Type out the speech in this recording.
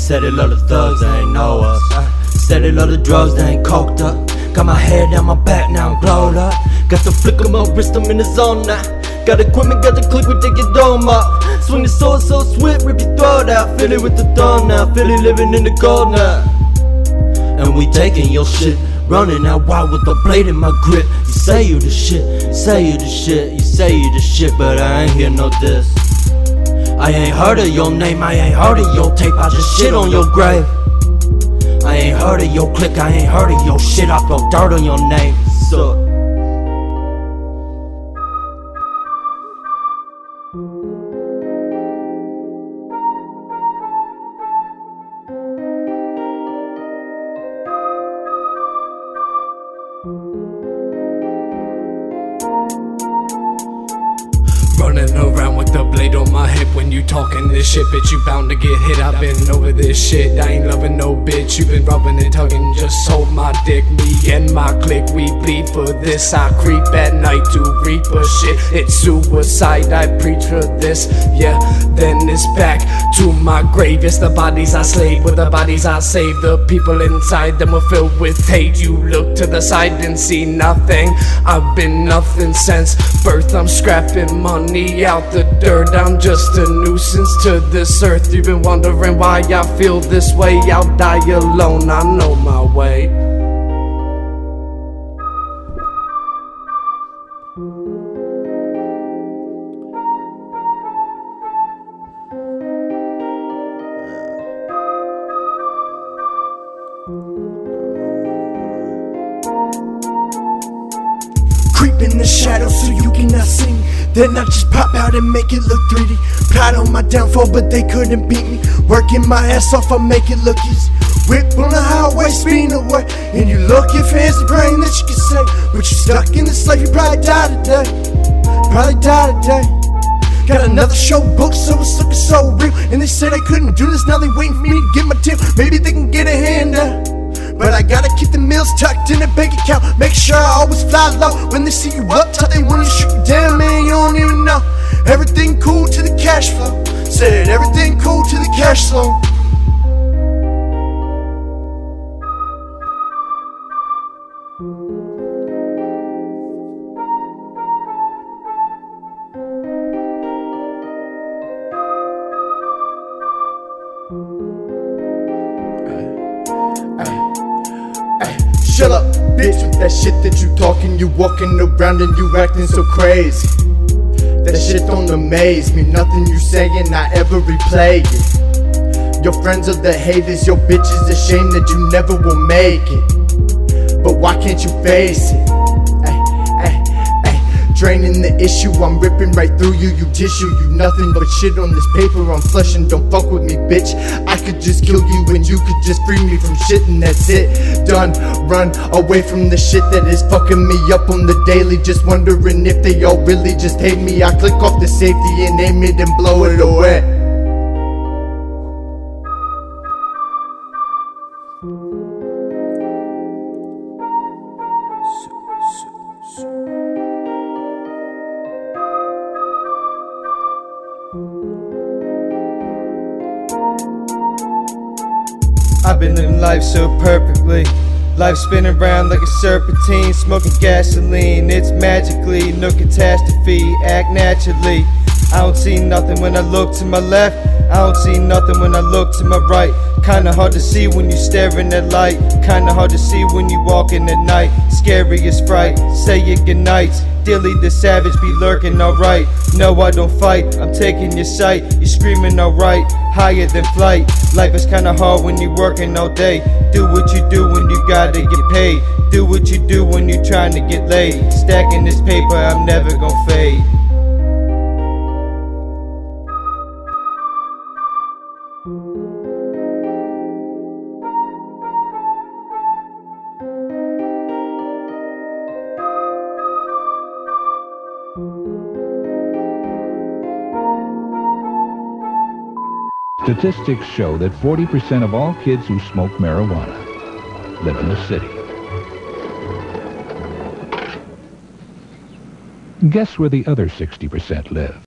Said they love the thugs, they ain't know us. Uh, said they love the drugs, they ain't coked up. Got my head down my back, now I'm glowed up. Got the flick of my wrist, I'm in the zone now. Got equipment, got the click, we take your dome up. Swing the sword so swift, rip your throat out. Feel it with the thumb now, feel it living in the gold now. And we taking your shit, running out wild with the blade in my grip. You say you the shit, say you the shit, you say you the shit, but I ain't hear no diss. I ain't heard of your name, I ain't heard of your tape, I just shit on your grave. I ain't heard of your click, I ain't heard of your shit, I throw dirt on your name. So. Around with the blade on my hip when you talking this shit, bitch. You bound to get hit. I've been over this shit. I ain't loving no bitch. You been rubbing and tugging, just hold my dick. Me and my clique, we bleed for this. I creep at night to reap a shit. It's suicide. I preach for this. Yeah, then it's back to my grave. It's the bodies I slayed with the bodies I saved. The people inside them were filled with hate. You look to the side and see nothing. I've been nothing since birth. I'm scrapping money out the dirt. I'm just a nuisance to this earth. You've been wondering why I feel this way. I'll die alone. I know my way. In the shadows so you cannot see me. Then I just pop out and make it look 3D. Plot on my downfall, but they couldn't beat me. Working my ass off, I make it look easy. Whip on the highway, speeding away. And you look your fans and praying that you can say. But you stuck in this life, you probably die today. Probably die today. Got another show booked, so it's looking so real. And they said I couldn't do this, now they waiting for me to get my tip. Maybe they can But I gotta keep the meals tucked in a bank account. Make sure I always fly low. When they see you up top, they wanna shoot you down, man. You don't even know. Everything cool to the cash flow. Said everything cool to the cash flow. Shut up, bitch, with that shit that you talking. You walking around and you acting so crazy. That shit don't amaze me. Nothing you saying, I ever replay it. Your friends are the haters, your bitch is ashamed that you never will make it. But why can't you face it? Draining the issue, I'm ripping right through you. You tissue, you nothing but shit on this paper. I'm flushing, don't fuck with me, bitch. Could just kill you and you could just free me from shit, and that's it. Done, run away from the shit that is fucking me up on the daily. Just wondering if they all really just hate me. I click off the safety and aim it and blow it away. Been living life so perfectly. Life spinning around like a serpentine, smoking gasoline. It's magically no catastrophe. Act naturally. I don't see nothing when I look to my left. I don't see nothing when I look to my right. Kinda hard to see when you staring at light. Kinda hard to see when you walking at night. Scary as fright. Say your goodnights. Dilly the savage be lurking alright. No, I don't fight. I'm taking your sight. You screaming alright. Higher than flight. Life is kinda hard when you working all day. Do what you do when you gotta get paid. Do what you do when you trying to get laid. Stacking this paper, I'm never gonna fade. Statistics show that 40% of all kids who smoke marijuana live in the city. Guess where the other 60% live?